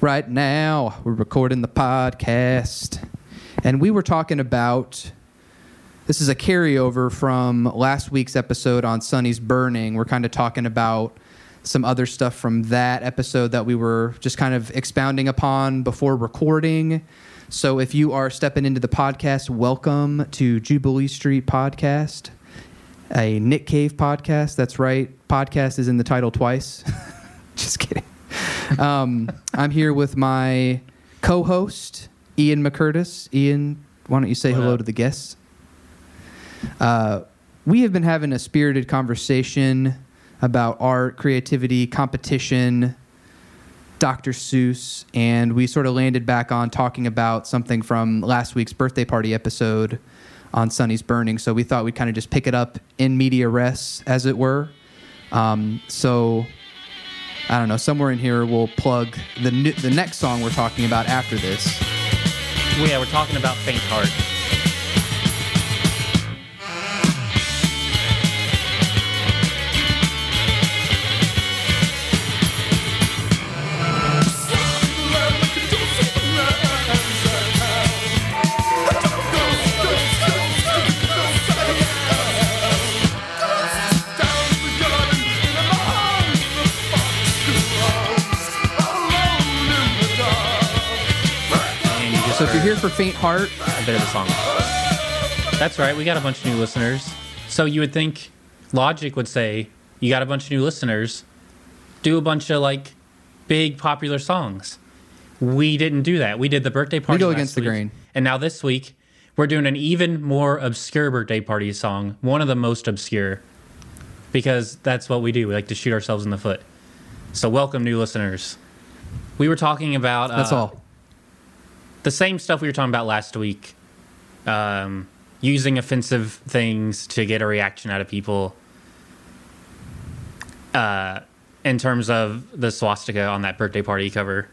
right now. We're recording the podcast. And we were talking about this is a carryover from last week's episode on Sonny's Burning. We're kind of talking about some other stuff from that episode that we were just kind of expounding upon before recording. So if you are stepping into the podcast, welcome to Jubilee Street Podcast, a Nick Cave podcast. That's right. Podcast is in the title twice. just kidding. Um, I'm here with my co-host Ian McCurtis. Ian, why don't you say What hello up? to the guests? Uh, we have been having a spirited conversation about art, creativity, competition, Dr. Seuss, and we sort of landed back on talking about something from last week's birthday party episode on Sonny's Burning. So we thought we'd kind of just pick it up in media res, as it were. Um, so I don't know. Somewhere in here, we'll plug the the next song we're talking about after this. Yeah, we're talking about Faint Heart. For Faint Heart, a bit of the song. That's right. We got a bunch of new listeners. So you would think logic would say you got a bunch of new listeners. Do a bunch of like big popular songs. We didn't do that. We did the birthday party. We go against the week, grain. And now this week we're doing an even more obscure birthday party song. One of the most obscure. Because that's what we do. We like to shoot ourselves in the foot. So welcome new listeners. We were talking about that's uh, all. The same stuff we were talking about last week. Um, using offensive things to get a reaction out of people. Uh, in terms of the swastika on that birthday party cover.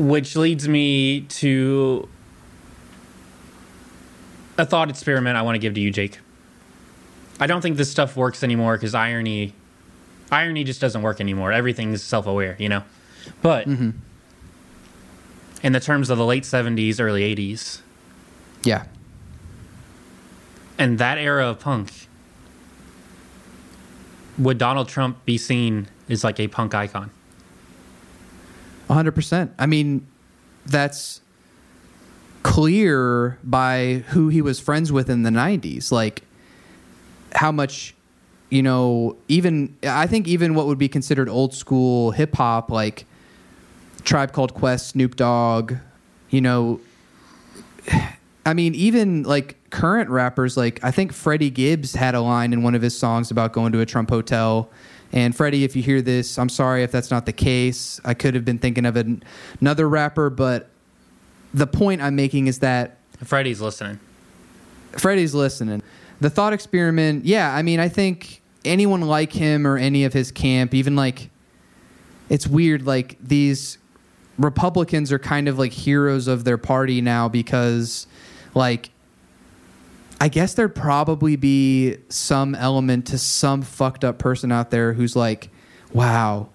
Which leads me to a thought experiment I want to give to you, Jake. I don't think this stuff works anymore because irony irony just doesn't work anymore. Everything's self-aware, you know. But in the terms of the late 70s, early 80s, Yeah. and that era of punk, would Donald Trump be seen as like a punk icon? 100%. I mean, that's clear by who he was friends with in the 90s. Like, how much, you know, even, I think even what would be considered old school hip hop, like Tribe Called Quest, Snoop Dogg, you know, I mean, even like current rappers, like I think Freddie Gibbs had a line in one of his songs about going to a Trump hotel. And Freddie, if you hear this, I'm sorry if that's not the case. I could have been thinking of an, another rapper, but the point I'm making is that Freddie's listening. Freddie's listening. The thought experiment, yeah, I mean, I think anyone like him or any of his camp, even like, it's weird, like these Republicans are kind of like heroes of their party now because, like, I guess there'd probably be some element to some fucked up person out there who's like, wow,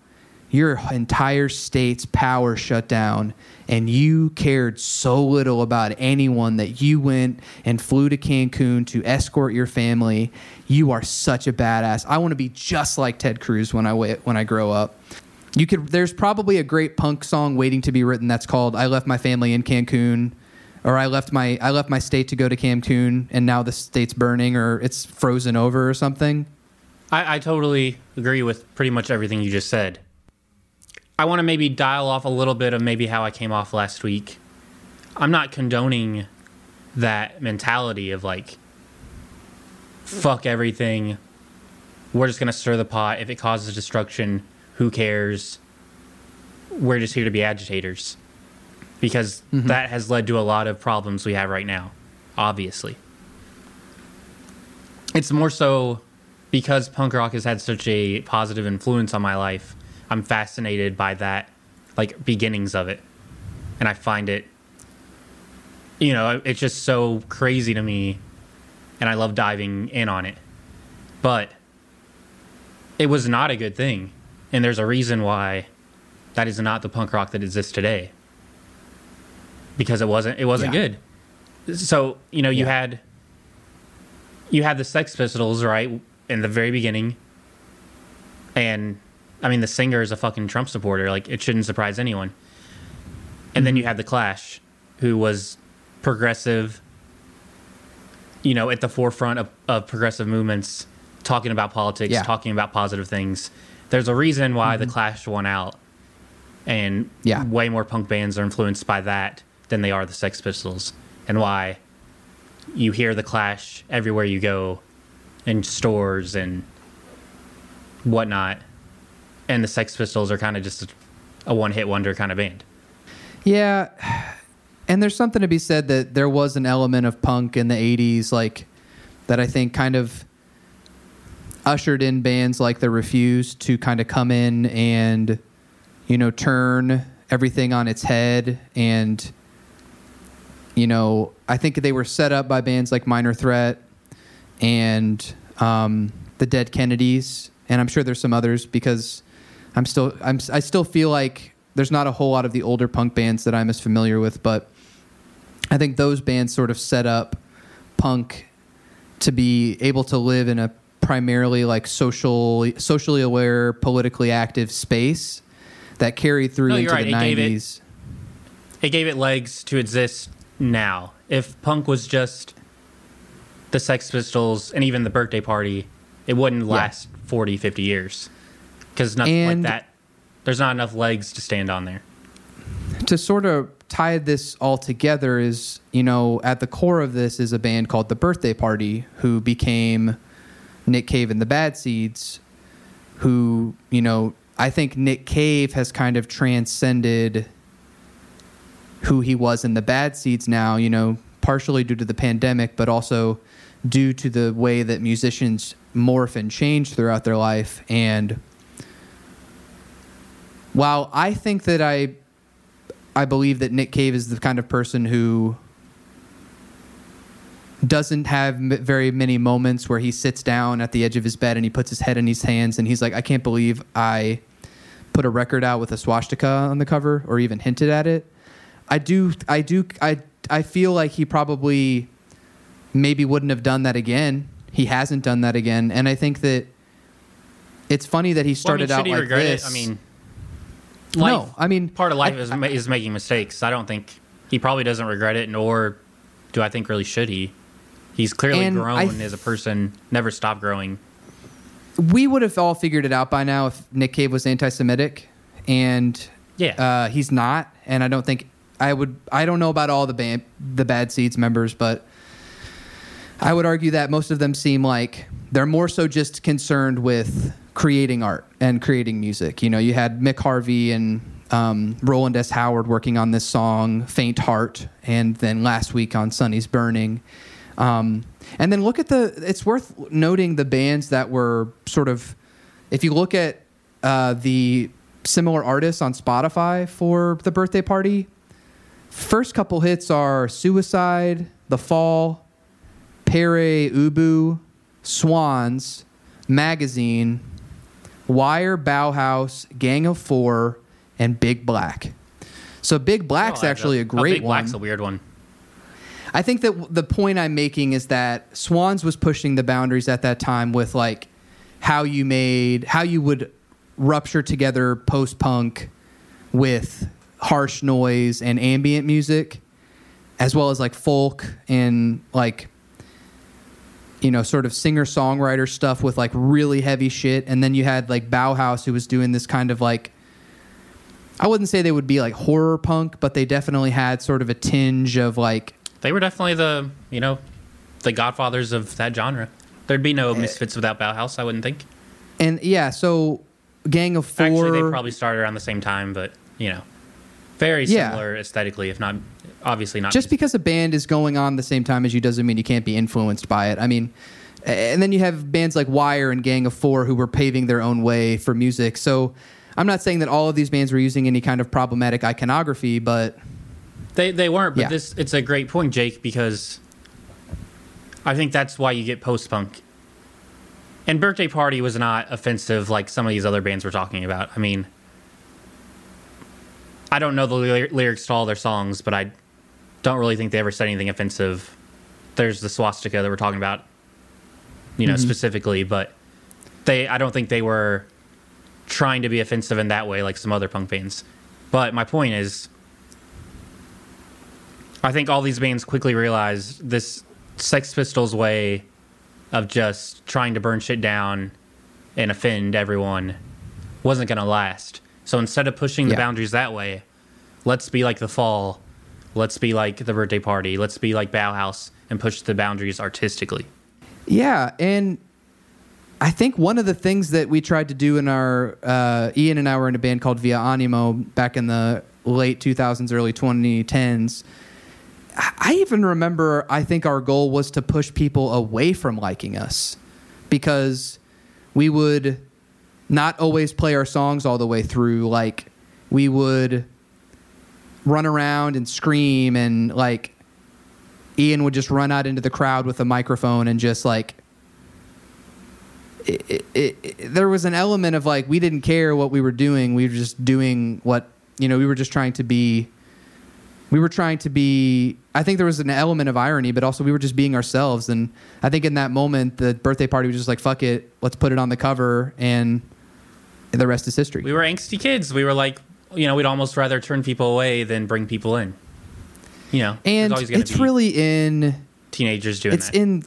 your entire state's power shut down and you cared so little about anyone that you went and flew to Cancun to escort your family. You are such a badass. I want to be just like Ted Cruz when I when I grow up. You could there's probably a great punk song waiting to be written that's called I left my family in Cancun or I left my I left my state to go to Cancun and now the state's burning or it's frozen over or something. I, I totally agree with pretty much everything you just said. I want to maybe dial off a little bit of maybe how I came off last week. I'm not condoning that mentality of like, fuck everything. We're just going to stir the pot. If it causes destruction, who cares? We're just here to be agitators. Because mm-hmm. that has led to a lot of problems we have right now, obviously. It's more so because punk rock has had such a positive influence on my life. I'm fascinated by that, like beginnings of it, and I find it, you know, it's just so crazy to me, and I love diving in on it. But it was not a good thing, and there's a reason why that is not the punk rock that exists today because it wasn't it wasn't Yeah. good. So you know you Yeah. had you had the Sex Pistols right in the very beginning, and I mean the singer is a fucking Trump supporter. Like it shouldn't surprise anyone. And then mm-hmm. you had the Clash, who was progressive. You know, at the forefront of, of progressive movements, talking about politics, Yeah. talking about positive things. There's a reason why the mm-hmm. Clash won out, and Yeah. way more punk bands are influenced by that than they are the Sex Pistols, and why you hear the Clash everywhere you go, in stores and whatnot, and the Sex Pistols are kind of just a, a one-hit wonder kind of band. Yeah. And there's something to be said that there was an element of punk in the 80s, like, that I think kind of ushered in bands like The Refused to kind of come in and, you know, turn everything on its head. And, you know, I think they were set up by bands like Minor Threat and um, the Dead Kennedys. And I'm sure there's some others because I'm still I'm I still feel like there's not a whole lot of the older punk bands that I'm as familiar with, but I think those bands sort of set up punk to be able to live in a primarily like social socially aware, politically active space that carried through No, into right. the gave it- 90s. it gave it legs to exist now. If punk was just the Sex Pistols and even the birthday party, it wouldn't last 40, 50 years. Because nothing And- like that, there's not enough legs to stand on there. to sort of tie this all together is you know at the core of this is a band called the birthday party who became nick cave and the bad seeds who you know i think nick cave has kind of transcended who he was in the bad seeds now you know partially due to the pandemic but also due to the way that musicians morph and change throughout their life. And while i think that i I believe that Nick Cave is the kind of person who doesn't have m- very many moments where he sits down at the edge of his bed and he puts his head in his hands and he's like, I can't believe I put a record out with a swastika on the cover or even hinted at it. I do, I do, I, I feel like he probably maybe wouldn't have done that again. He hasn't done that again, and I think that it's funny that he started well, I out mean, he like this. it? I mean, no, I mean part of life I- is, ma- is making mistakes. I don't think he probably doesn't regret it, nor do I think really should he. He's clearly And grown I- as a person, never stopped growing. we would have all figured it out by now if Nick Cave was anti-Semitic, and Yeah. uh, he's not. And I don't think I would. I don't know about all the band, the Bad Seeds members, but I would argue that most of them seem like they're more so just concerned with creating art and creating music. You know, you had Mick Harvey and um, Rowland S. Howard working on this song, "Faint Heart," and then last week on "Sonny's Burning." Um, and then look at the. It's worth noting the bands that were sort of. If you look at uh, the similar artists on Spotify for the birthday party, first couple hits are Suicide, The Fall, Pere Ubu, Swans, Magazine, Wire, Bauhaus, Gang of Four, and Big Black. So Big Black's Oh, actually a oh, great Big one. Black's a weird one. I think that the point I'm making is that Swans was pushing the boundaries at that time with like how you made how you would rupture together post punk with harsh noise and ambient music as well as like folk and like you know sort of singer songwriter stuff with like really heavy shit. And then you had like Bauhaus who was doing this kind of like I wouldn't say they would be like horror punk but they definitely had sort of a tinge of like They were definitely the you know the godfathers of that genre. There'd be Eh. no misfits without Bauhaus, I wouldn't think. And yeah, so Gang of Four. Actually, they probably started around the same time, but you know, very Yeah. similar aesthetically, if not obviously not. just because a band is going on the same time as you doesn't mean you can't be influenced by it. I mean, and then you have bands like Wire and Gang of Four who were paving their own way for music. So I'm not saying that all of these bands were using any kind of problematic iconography, but They they weren't, but Yeah. this it's a great point, Jake, because I think that's why you get post punk. And birthday party was not offensive like some of these other bands we're talking about. I mean, I don't know the ly- lyrics to all their songs, but I don't really think they ever said anything offensive. There's the swastika that we're talking about, you know, mm-hmm. specifically, but they I don't think they were trying to be offensive in that way like some other punk bands. But my point is I think all these bands quickly realized this Sex Pistols way of just trying to burn shit down and offend everyone wasn't going to last. So instead of pushing the Yeah. boundaries that way, let's be like the fall. Let's be like the birthday party. Let's be like Bauhaus and push the boundaries artistically. Yeah, and I think one of the things that we tried to do in our uh, Ian and I were in a band called Via Animo back in the late 2000s, early 2010s. I even remember. I think our goal was to push people away from liking us because we would not always play our songs all the way through. Like we would run around and scream and like Ian would just run out into the crowd with a microphone and just like it, it, it, there was an element of like we didn't care what we were doing. We were just doing what you know. We were just trying to be. We were trying to be. I think there was an element of irony, but also we were just being ourselves. And I think in that moment, the birthday party was just like, "Fuck it, let's put it on the cover," and the rest is history. We were angsty kids. We were like, you know, we'd almost rather turn people away than bring people in. You know, and it's really in teenagers doing it's that. in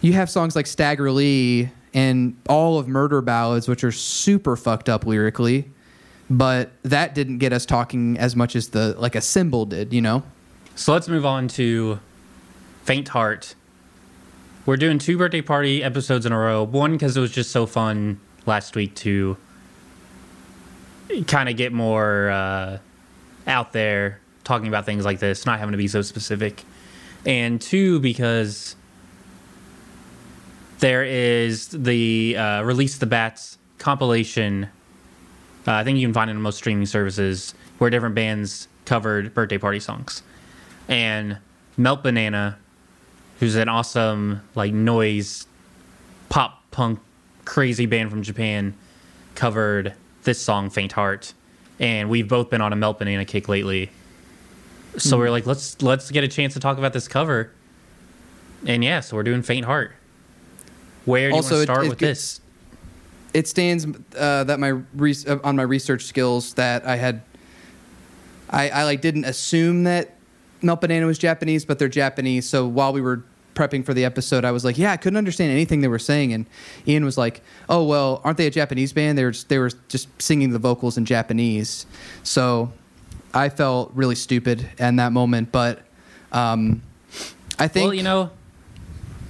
you have songs like stagger lee and all of murder ballads which are super fucked up lyrically but that didn't get us talking as much as the like a symbol did you know So let's move on to Faint Heart. We're doing two birthday party episodes in a row. One because it was just so fun last week to kind of get more uh, out there talking about things like this, not having to be so specific. And two because there is the uh, Release the Bats compilation. Uh, I think you can find it on most streaming services where different bands covered birthday party songs and Melt Banana, who's an awesome like noise pop punk crazy band from Japan, covered this song "Faint Heart," and we've both been on a Melt Banana kick lately. So we're like, let's let's get a chance to talk about this cover, and yeah, so we're doing "Faint Heart." Where do Also, you want to start it with gets- this? It stands uh, that my re- uh, on my research skills that I had I, I like didn't assume that Melt Banana was Japanese, but they're Japanese. So while we were prepping for the episode, I was like, yeah, I couldn't understand anything they were saying, and Ian was like, oh well, aren't they a Japanese band? They were just, they were just singing the vocals in Japanese. So I felt really stupid in that moment, but um, I think well, you know,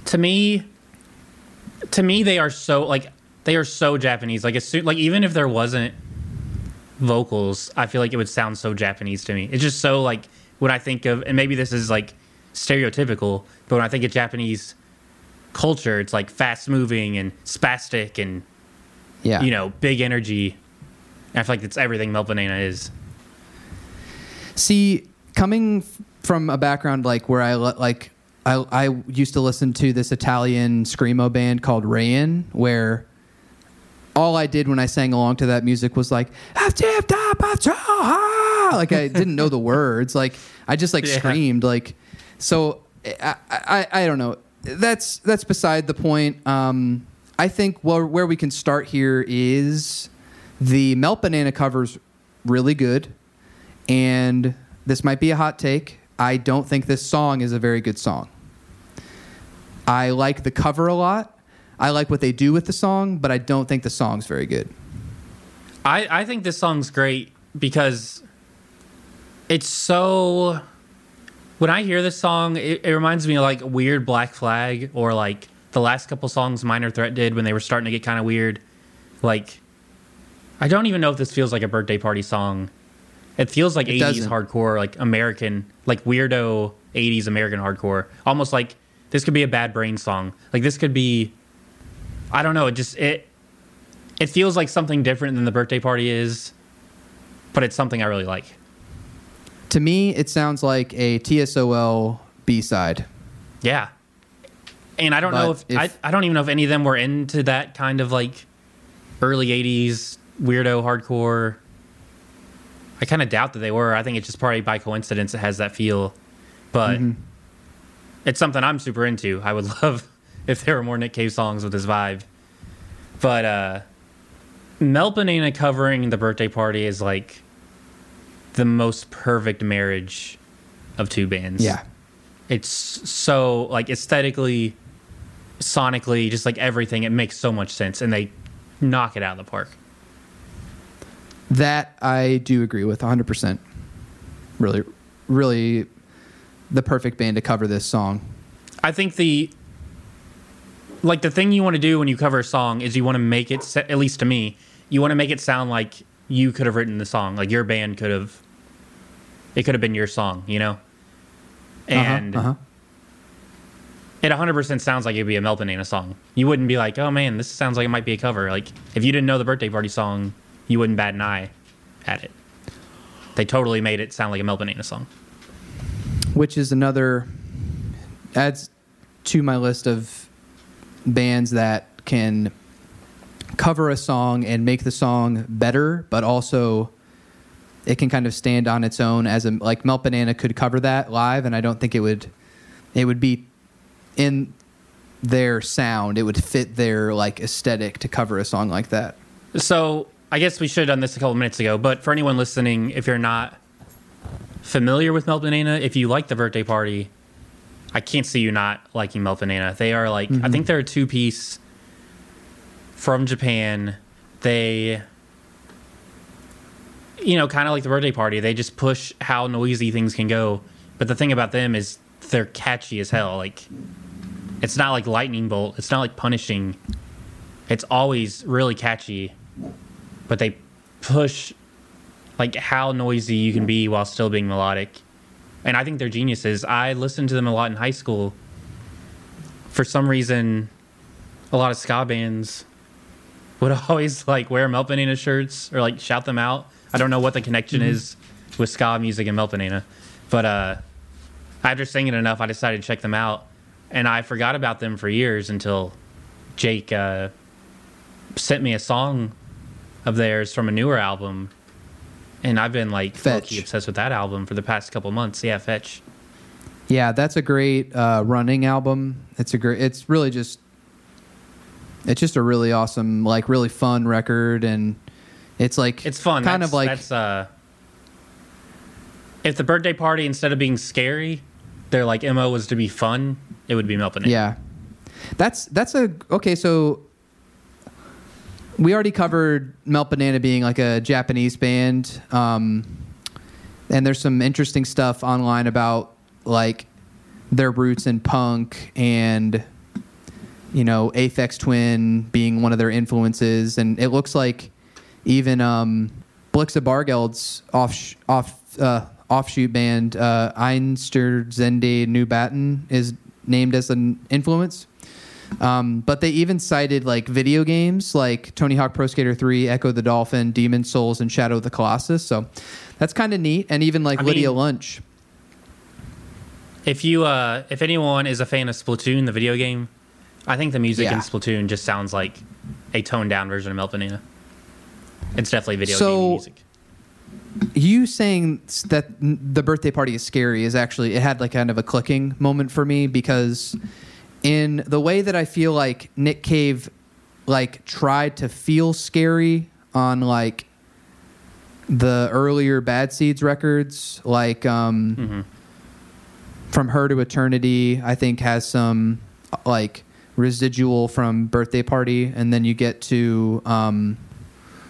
to me, to me, they are so like they are so Japanese. Like as soon, like even if there wasn't vocals, I feel like it would sound so Japanese to me. It's just so like when I think of, and maybe this is like stereotypical, but when I think of Japanese culture, it's like fast moving and spastic and yeah, you know big energy. And I feel like it's everything Melt Banana is. See, coming f- from a background like where I li- like I I used to listen to this Italian screamo band called Raein, where all I did when I sang along to that music was like like I didn't know the words, like I just like Yeah. screamed like so. I, I I don't know. That's that's beside the point. Um, I think where where we can start here is the Melt Banana covers really good and this might be a hot take. I don't think this song is a very good song. I like the cover a lot. I like what they do with the song, but I don't think the song's very good. I, I think this song's great because it's so. When I hear this song, it, it reminds me of like weird Black Flag or like the last couple songs Minor Threat did when they were starting to get kind of weird. Like, I don't even know if this feels like a birthday party song. It feels like It 80s doesn't. hardcore, like American, like weirdo 80s American hardcore. Almost like this could be a Bad Brain song. Like this could be, I don't know. It just it it feels like something different than the birthday party is, but it's something I really like. To me, it sounds like a TSOL B side. Yeah. And I don't know if, if- I, I don't even know if any of them were into that kind of like early 80s weirdo hardcore. I kind of doubt that they were. I think it's just probably by coincidence it has that feel, but Mm-hmm. it's something I'm super into. I would love if there were more Nick Cave songs with this vibe. But uh Melt Banana covering the birthday party is like the most perfect marriage of two bands. Yeah. It's so like aesthetically, sonically, just like everything, it makes so much sense and they knock it out of the park. That I do agree with 100%. Really, really the perfect band to cover this song. I think the like the thing you want to do when you cover a song is you want to make it at least to me you want to make it sound like you could have written the song like your band could have it could have been your song you know? And uh-huh, uh-huh. it 100% sounds like it'd be a Melt Banana song. You wouldn't be like oh man this sounds like it might be a cover. Like if you didn't know the birthday party song you wouldn't bat an eye at it. They totally made it sound like a Melt Banana song. Which is another adds to my list of bands that can cover a song and make the song better, but also it can kind of stand on its own as a like Melt Banana could cover that live, and I don't think it would it would be in their sound. It would fit their like aesthetic to cover a song like that. So I guess we should have done this a couple minutes ago, but for anyone listening, if you're not familiar with Melt Banana, if you like the birthday party, I can't see you not liking Melt Banana. They are like I mm-hmm. think they're a two piece from Japan. They you know, kind of like the birthday party, they just push how noisy things can go. But the thing about them is they're catchy as hell. Like it's not like lightning bolt. It's not like punishing. It's always really catchy, but they push like how noisy you can be while still being melodic. And I think they're geniuses. I listened to them a lot in high school. For some reason, a lot of ska bands would always like wear Melt Banana shirts or like shout them out. I don't know what the connection is with ska music and Melt Banana, but uh, after singing enough, I decided to check them out, and I forgot about them for years until Jake uh, sent me a song of theirs from a newer album, and I've been like Fetch. obsessed with that album for the past couple months. Yeah, Fetch. Yeah, that's a great uh, running album. It's a great. It's really just. It's just a really awesome, like really fun record, and it's like It's fun. kind That's- of like that's uh. If the birthday party instead of being scary, their like mo was to be fun, it would be Banana. yeah. That's that's a okay. So we already covered Melt Banana being like a Japanese band, um, and there's some interesting stuff online about like their roots in punk and you know Aphex Twin being one of their influences, and it looks like even um, Blixa Bargeld's off off uh, offshoot band uh, Einster Zende New Batten is named as an influence. Um, but they even cited like video games like Tony Hawk Pro Skater 3, Ecco the Dolphin, Demon's Souls, and Shadow of the Colossus. So that's kind of neat. And even like I Lydia mean- Lunch. If you uh if anyone is a fan of Splatoon, the video game, I think the music Yeah. in Splatoon just sounds like a toned down version of Melt. It's definitely video So- game music. you saying that the birthday party is scary is actually it had like kind of a clicking moment for me because in the way that I feel like Nick Cave like tried to feel scary on like the earlier Bad Seeds records like um Mm-hmm. from her to eternity i think has some like residual from birthday party and then you get to um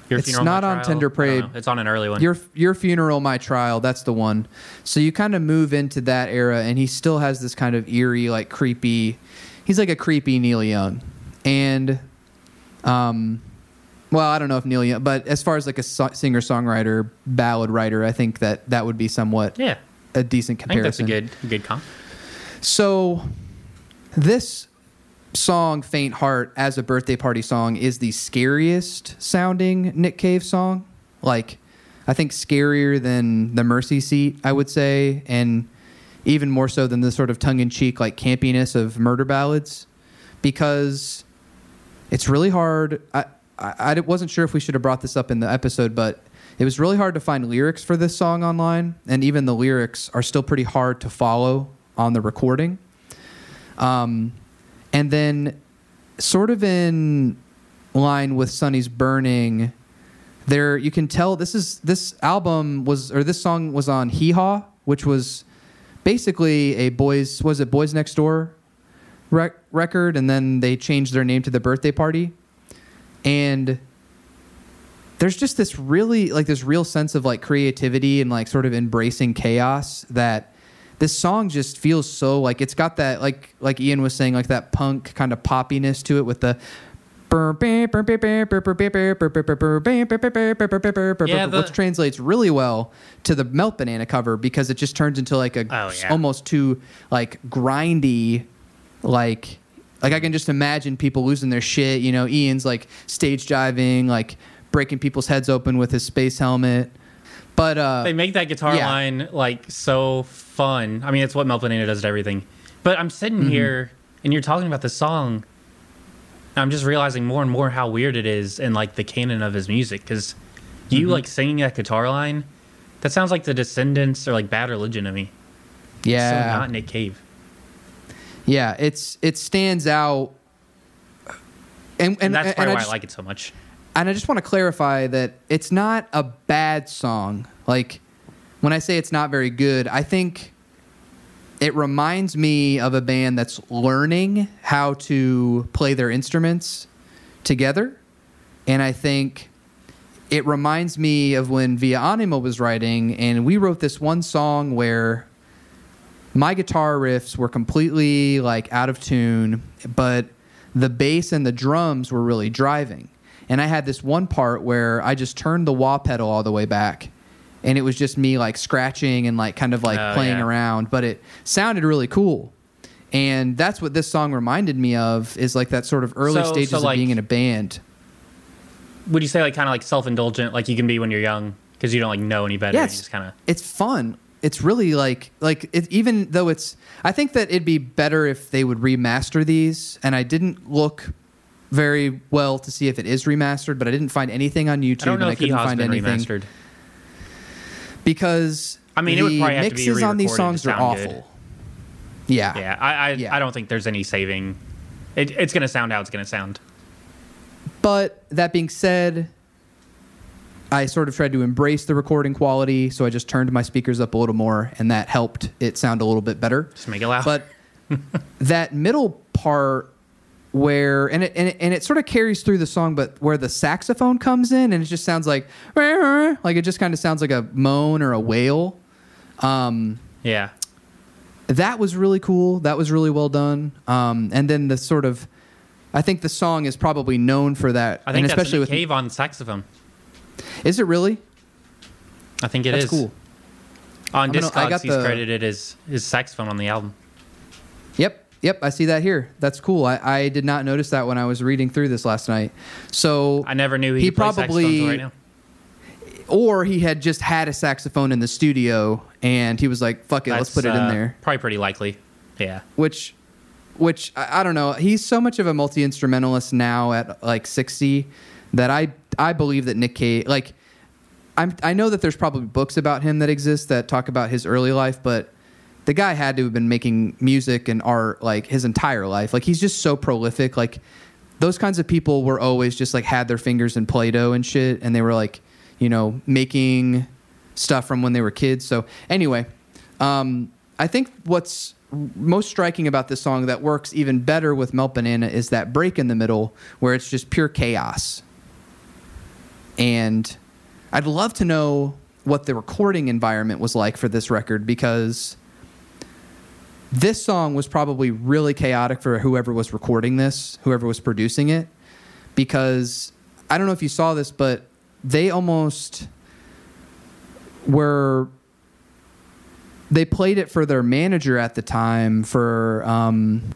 Your it's not on Trial? Tender I don't Parade. know. It's on an early one. your your funeral my trial that's the one so you kind of move into that era and he still has this kind of eerie like creepy he's like a creepy neil young. And um well i don't know if neil young but as far as like a so- singer songwriter ballad writer i think that that would be somewhat yeah, a decent I think that's a comparison. good good comp. so this song faint heart as a birthday party song is the scariest sounding nick cave song. Like i think scarier than the mercy seat i would say and even more so than the sort of tongue-in-cheek like campiness of murder ballads because it's really hard i i, I wasn't sure if we should have brought this up in the episode but it was really hard to find lyrics for this song online, and even the lyrics are still pretty hard to follow on the recording. Um, and then, sort of in line with Sonny's Burning, there you can tell this is this album was or this song was on Hee Haw, which was basically a boys was it Boys Next Door rec- record, and then they changed their name to the Birthday Party, and there's just this really like this real sense of like creativity and like sort of embracing chaos that this song just feels so like it's got that like like Ian was saying like that punk kind of poppiness to it with the Yeah, the- which translates really well to the Melt Banana cover because it just turns into like a Oh, yeah. almost too like grindy like like I can just imagine people losing their shit. You know, Ian's like stage diving, like breaking people's heads open with his space helmet. But uh, They make that guitar Yeah. line like so fun. I mean, it's what Melt Banana does to everything. But I'm sitting Mm-hmm. here and you're talking about the song. And I'm just realizing more and more how weird it is in like the canon of his music because you Mm-hmm. like singing that guitar line. That sounds like the Descendents or like Bad Religion to me. yeah, so not Nick Cave. yeah, it's it stands out. And and, And that's and probably I why just, I like it so much. and I just want to clarify that it's not a bad song. Like when I say it's not very good, I think it reminds me of a band that's learning how to play their instruments together. And I think it reminds me of when Via Anima was writing, and we wrote this one song where my guitar riffs were completely like out of tune, but the bass and the drums were really driving. And I had this one part where I just turned the wah pedal all the way back, and it was just me like scratching and like kind of like Oh, playing yeah. around, but it sounded really cool. And that's what this song reminded me of is like that sort of early So- stages so, of being in a band. Would you say like kind of like self indulgent, like you can be when you're young because you don't like know any better? Yeah, it's- just kind of. it's fun. It's really like like it, even though it's I think that it'd be better if they would remaster these and I didn't look very well to see if it is remastered, but I didn't find anything on YouTube I don't know and I if Hee couldn't find anything remastered. Because I mean, it would the probably have to be mixes on these songs are sound good. awful. Yeah. Yeah, I I, Yeah. I don't think there's any saving. It, it's gonna sound how it's gonna sound. But that being said, I sort of tried to embrace the recording quality, so I just turned my speakers up a little more and that helped it sound a little bit better. Just make it loud. But that middle part where and it, and it and it sort of carries through the song, but where the saxophone comes in and it just sounds like like it just kind of sounds like a moan or a wail. Um, yeah, that was really cool. That was really well done. Um, and then the sort of, I think the song is probably known for that, I think and especially with Cave on saxophone. is it really? I think it is That's cool. On Discogs, he's the- credited as his saxophone on the album. Yep, yep. I see that here. That's cool. I, I did not notice that when I was reading through this last night. So I never knew he, He probably- right now. or he had just had a saxophone in the studio and he was like, "Fuck it, let's put it in uh, there." Probably pretty likely. Yeah. Which, which I, I don't know. He's so much of a multi instrumentalist now at like sixty that I I believe that Nick Cave like I'm I know that there's probably books about him that exist that talk about his early life, but the guy had to have been making music and art like his entire life. Like he's just so prolific. Like those kinds of people were always just like had their fingers in Play-Doh and shit, and they were like, you know, making stuff from when they were kids. So anyway, um, I think what's most striking about this song that works even better with Melt Banana is that break in the middle where it's just pure chaos. And I'd love to know what the recording environment was like for this record because this song was probably really chaotic for whoever was recording this, whoever was producing it, because I don't know if you saw this, but they almost were they played it for their manager at the time for um,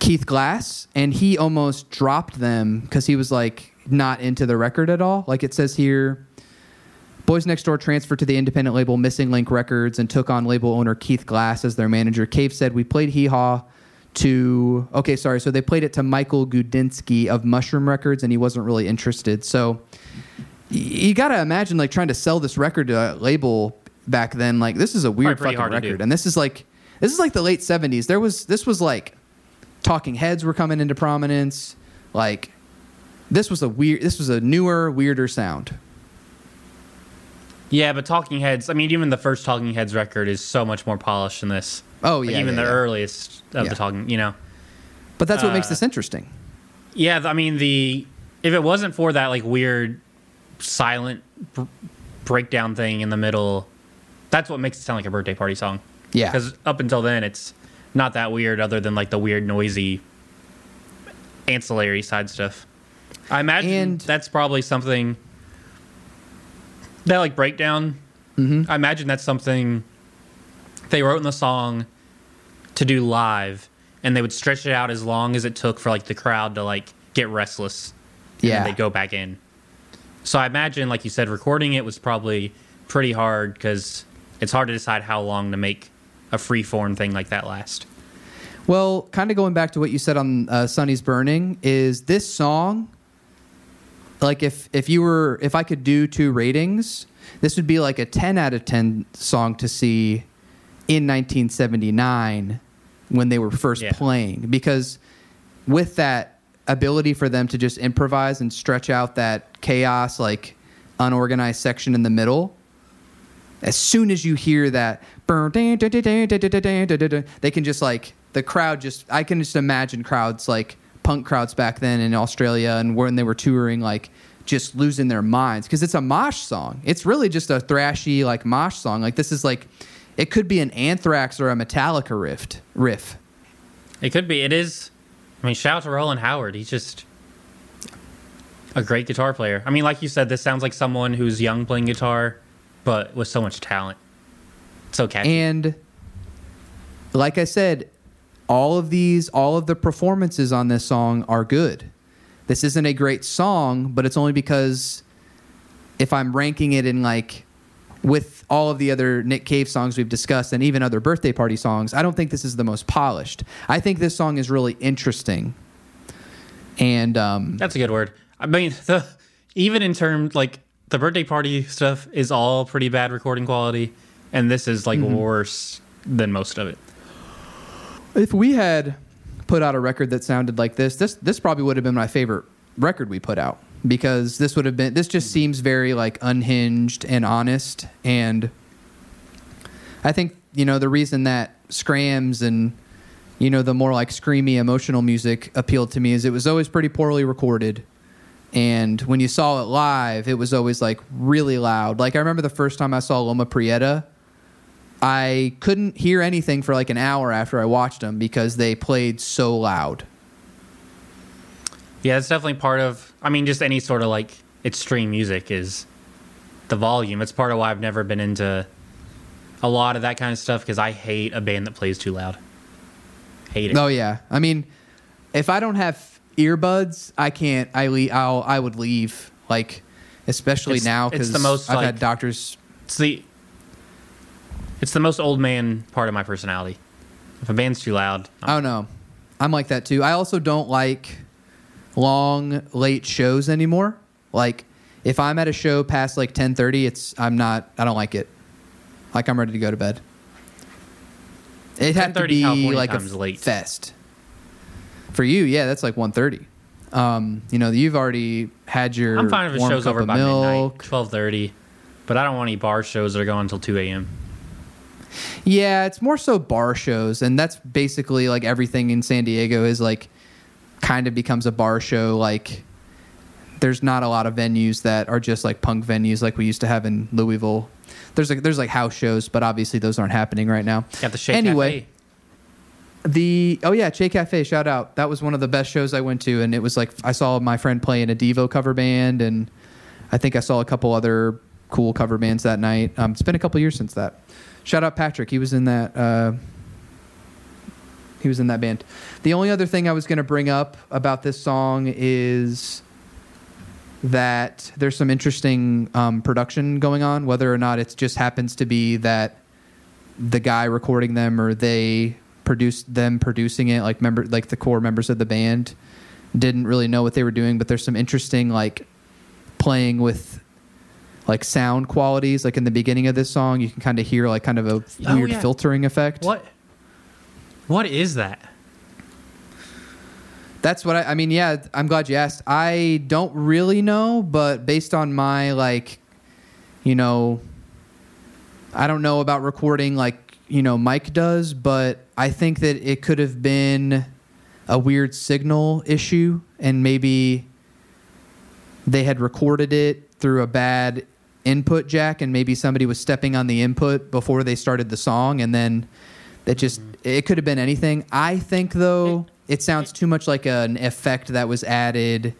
Keith Glass, and he almost dropped them because he was like not into the record at all. Like it says here, Boys Next Door transferred to the independent label Missing Link Records and took on label owner Keith Glass as their manager. Cave said, We played Hee Haw to, okay, sorry. So they played it to Michael Gudinski of Mushroom Records, and he wasn't really interested. So you got to imagine like trying to sell this record to a label back then. Like this is a weird Probably fucking record, and this is like this is like the late seventies. There was this was like Talking Heads were coming into prominence. Like this was a weird. This was a newer, weirder sound. Yeah, but Talking Heads. I mean, even the first Talking Heads record is so much more polished than this. Oh Like, yeah, even yeah, the yeah. earliest of the Talking. You know. But that's what makes uh, this interesting. Yeah, I mean the if it wasn't for that like weird silent br- breakdown thing in the middle, that's what makes it sound like a birthday party song. Yeah. Because up until then, it's not that weird, other than like the weird noisy ancillary side stuff. I imagine And- that's probably something that like breakdown. Mm-hmm. I imagine that's something they wrote in the song to do live, and they would stretch it out as long as it took for like the crowd to like get restless. And Yeah. they go back in. So I imagine, like you said, recording it was probably pretty hard because it's hard to decide how long to make a free form thing like that last. Well, kind of going back to what you said on uh, "Sonny's Burning" is this song like if if you were if I could do two ratings, this would be like a 10 out of 10 song to see in 1979 when they were first yeah. playing because with that ability for them to just improvise and stretch out that chaos like unorganized section in the middle as soon as you hear that they can just like the crowd just i can just imagine crowds like punk crowds back then in australia and when they were touring like just losing their minds because it's a mosh song it's really just a thrashy like mosh song like this is like it could be an anthrax or a metallica riff riff It could be. It is. I mean, shout out to Rowland Howard. He's just a great guitar player. I mean, like you said, this sounds like someone who's young playing guitar, but with so much talent. So catchy. And like I said, all of these, all of the performances on this song are good. This isn't a great song, but it's only because if I'm ranking it in like with all of the other Nick Cave songs we've discussed and even other birthday party songs, I don't think this is the most polished. I think this song is really interesting. And um, That's a good word. I mean, the even in terms like the birthday party stuff is all pretty bad recording quality, and this is like worse than most of it. If we had put out a record that sounded like this, this this probably would have been my favorite record we put out because this would have been this just seems very like unhinged and honest. And I think you know the reason that Scrams and you know the more like screamy emotional music appealed to me is it was always pretty poorly recorded. And when you saw it live it was always like really loud. Like I remember the first time I saw Loma Prieta I couldn't hear anything for like an hour after I watched them because they played so loud. Yeah, it's definitely part of. I mean, just any sort of like extreme music is the volume. It's part of why I've never been into a lot of that kind of stuff because I hate a band that plays too loud. Hate it. Oh yeah, I mean, if I don't have earbuds, I can't. I le- I'll, I would leave. Like, especially It's- now because I've like- had doctors. It's the it's the most old man part of my personality. If a band's too loud, I don't know. I'm like that too. I also don't like long late shows anymore. Like, if I'm at a show past like 10:30, it's I'm not. I don't like it. Like I'm ready to go to bed. It had to 10:30 be California like a time's late. fest. For you, yeah, that's like 1:30. Um, you know, you've already had your. I'm fine if the warm show's cup over of by milk. midnight, twelve thirty. But I don't want any bar shows that are going until two a.m. Yeah, it's more so bar shows, and that's basically like everything in San Diego is like kind of becomes a bar show. Like, there's not a lot of venues that are just like punk venues like we used to have in Louisville. There's like there's like house shows, but obviously those aren't happening right now. Got the Che anyway, Cafe. the oh yeah, Che Cafe, shout out. That was one of the best shows I went to, and it was like I saw my friend play in a Devo cover band, and I think I saw a couple other cool cover bands that night. Um, it's been a couple years since that. Shout out Patrick, he was in that. Uh, he was in that band. The only other thing I was going to bring up about this song is that there's some interesting um, production going on. Whether or not it just happens to be that the guy recording them or they produced them producing it, like member like the core members of the band didn't really know what they were doing. But there's some interesting like playing with like sound qualities. Like in the beginning of this song, you can kind of hear like kind of a Oh, weird yeah. filtering effect. What? What is that? That's what I, I mean. Yeah, I'm glad you asked. I don't really know, but based on my like, you know, I don't know about recording like you know Mike does, but I think that it could have been a weird signal issue, and maybe they had recorded it through a bad input jack, and maybe somebody was stepping on the input before they started the song, and then that just it could have been anything. I think though it sounds too much like an effect that was added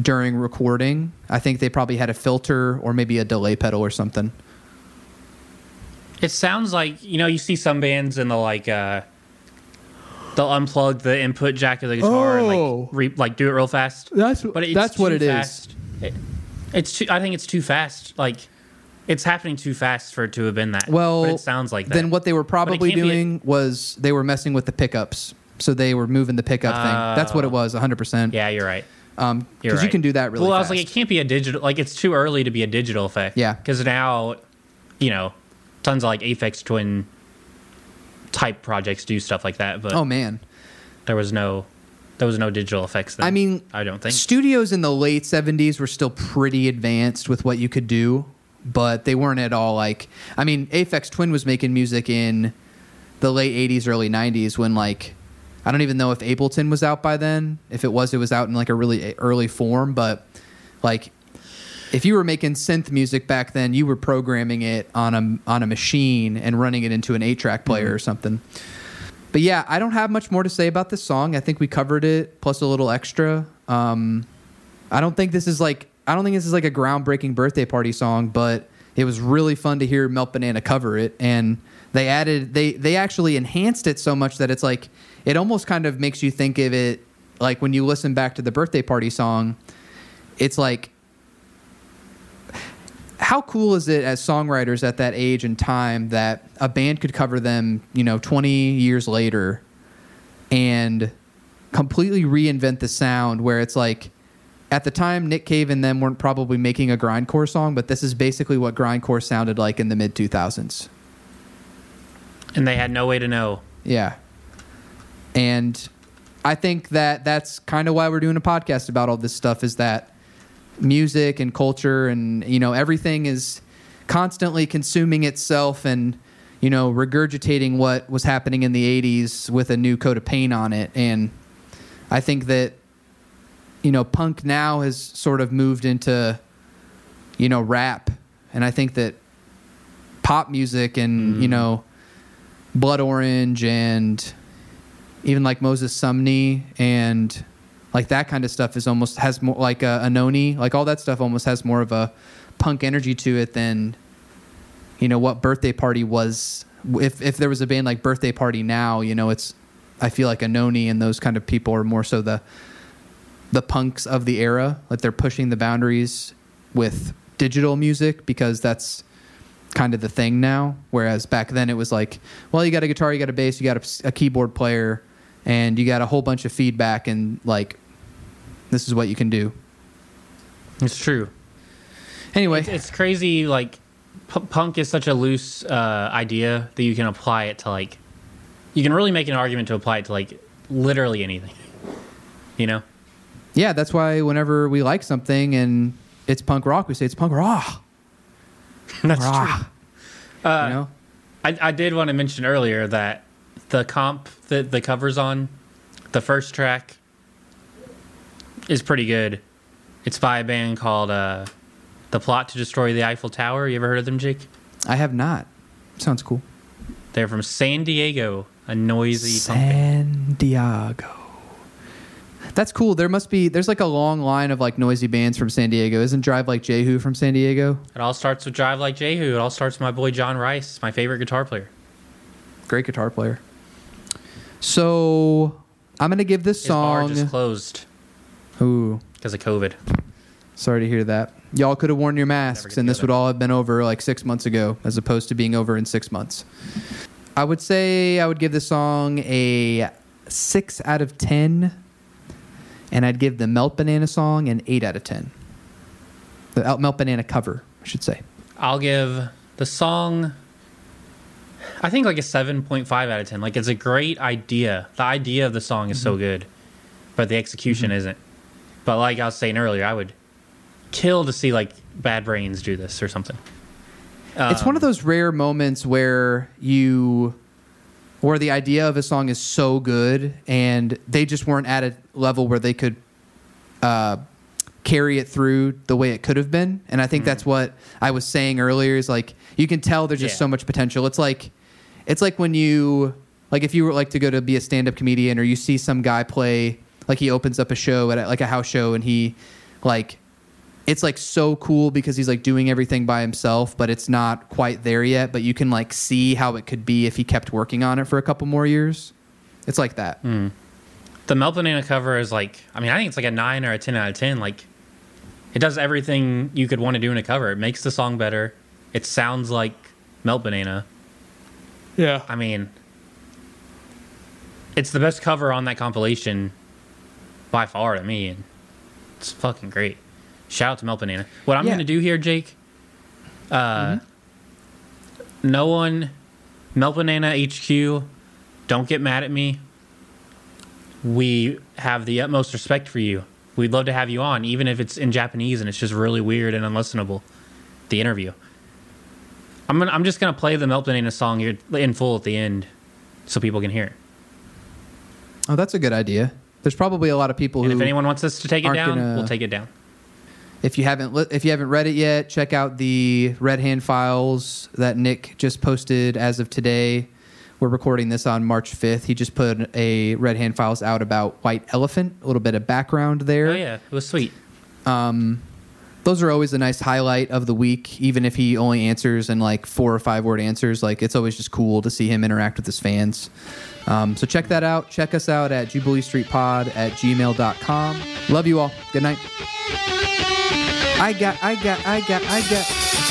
during recording. I think they probably had a filter or maybe a delay pedal or something. It sounds like you know you see some bands in the like uh they'll unplug the input jack of the guitar and Oh. like re- like do it real fast. That's But it's that's what it is. fast. It, it's too, I think it's too fast. Like it's happening too fast for it to have been that. Well, but it sounds like that. Then what they were probably can't a- doing was they were messing with the pickups. So they were moving the pickup thing. That's what it was, 100%. Yeah, you're right. Um, because you can do that really well. I was like, it can't be a digital. Like it's too early to be a digital effect. Yeah. Because now, you know, tons of like Aphex Twin type projects do stuff like that. But oh man. there was no, there was no digital effects. Then, I mean, I don't think. studios in the late 70s were still pretty advanced with what you could do, but they weren't at all like I mean, Aphex Twin was making music in the late 80s, early 90s when like I don't even know if Ableton was out by then. If it was, it was out in like a really early form, but like if you were making synth music back then, you were programming it on a on a machine and running it into an 8-track player mm-hmm. or something. But yeah, I don't have much more to say about this song. I think we covered it plus a little extra. Um, I don't think this is like I don't think this is like a groundbreaking birthday party song, but it was really fun to hear Melt Banana cover it, and they added they they actually enhanced it so much that it's like it almost kind of makes you think of it like when you listen back to the birthday party song, it's like how cool is it as songwriters at that age and time that a band could cover them, you know, 20 years later and completely reinvent the sound where it's like at the time Nick Cave and them weren't probably making a grindcore song, but this is basically what grindcore sounded like in the mid 2000s. and they had no way to know. Yeah. And I think that that's kind of why we're doing a podcast about all this stuff is that music and culture and you know everything is constantly consuming itself and you know regurgitating what was happening in the 80s with a new coat of paint on it. And I think that you know punk now has sort of moved into you know rap. And I think that pop music and mm. you know Blood Orange and even like Moses Sumney and like that kind of stuff is almost has more like a Anohni, like all that stuff almost has more of a punk energy to it than you know what Birthday Party was. If if there was a band like Birthday Party now, you know it's I feel like Anohni and those kind of people are more so the the punks of the era, like they're pushing the boundaries with digital music because that's kind of the thing now. Whereas back then it was like, well, you got a guitar, you got a bass, you got a, a keyboard player, and you got a whole bunch of feedback, and like, this is what you can do. It's true. Anyway, It's, it's crazy. Like p- punk is such a loose uh, idea that you can apply it to like. You can really make an argument to apply it to like literally anything. You know. yeah, that's why whenever we like something and it's punk rock, we say it's punk rock. That's rock. true. Uh, you know? I, I did want to mention earlier that the comp that the covers on the first track is pretty good. It's by a band called uh, The Plot to Destroy the Eiffel Tower. You ever heard of them, Jake? I have not. Sounds cool. They're from San Diego, a noisy. San Diego. That's cool. There must be. There's like a long line of like noisy bands from San Diego. Isn't Drive Like Jehu from San Diego? It all starts with Drive Like Jehu. It all starts with my boy John Reis, my favorite guitar player. Great guitar player. So I'm gonna give this His bar song. just closed Ooh, because of COVID. sorry to hear that. Y'all could have worn your masks, and this would all have been over like six months ago, as opposed to being over in six months. I would say I would give this song a six out of ten, and I'd give the Melt Banana song an eight out of ten. The Melt Banana cover, I should say. I'll give the song I think like a 7.5 out of 10. Like it's a great idea. The idea of the song is so mm-hmm. good, but the execution mm-hmm. isn't. But like I was saying earlier, I would kill to see like Bad Brains do this or something. it's one of those rare moments where you where the idea of a song is so good and they just weren't at a level where they could uh, carry it through the way it could have been and i think that's what i was saying earlier is like you can tell there's just Yeah. so much potential it's like it's like when you like if you were like to go to be a stand-up comedian or you see some guy play like he opens up a show at a, like a house show and he like it's like so cool because he's like doing everything by himself, but it's not quite there yet. But you can like see how it could be if he kept working on it for a couple more years. It's like that. Hmm. The Melt Banana cover is like, I mean, I think it's like a 9 or a 10 out of 10. Like, it does everything you could want to do in a cover. It makes the song better. It sounds like Melt Banana. Yeah. I mean, it's the best cover on that compilation by far to me, and it's fucking great. Shout out to Melt Banana. What I'm Yeah. gonna do here, Jake. Uh, no one, Melt Banana HQ, don't get mad at me. We have the utmost respect for you. We'd love to have you on, even if it's in Japanese and it's just really weird and unlistenable. The interview. I'm gonna, I'm just gonna play the Melt Banana song in full at the end, so people can hear it. Oh, that's a good idea. There's probably a lot of people And who, if anyone wants us to take it down, gonna- we'll take it down. if you haven't li- if you haven't read it yet, check out the Red Hand files that Nick just posted as of today. We're recording this on March 5th. He just put a Red Hand files out about White Elephant. A little bit of background there. Oh yeah, it was sweet. Um, those are always a nice highlight of the week even if he only answers in like four or five word answers. Like it's always just cool to see him interact with his fans. Um, so check that out. Check us out at jubilee street pod at gmail.com love you all. Good night. I got i got i got i got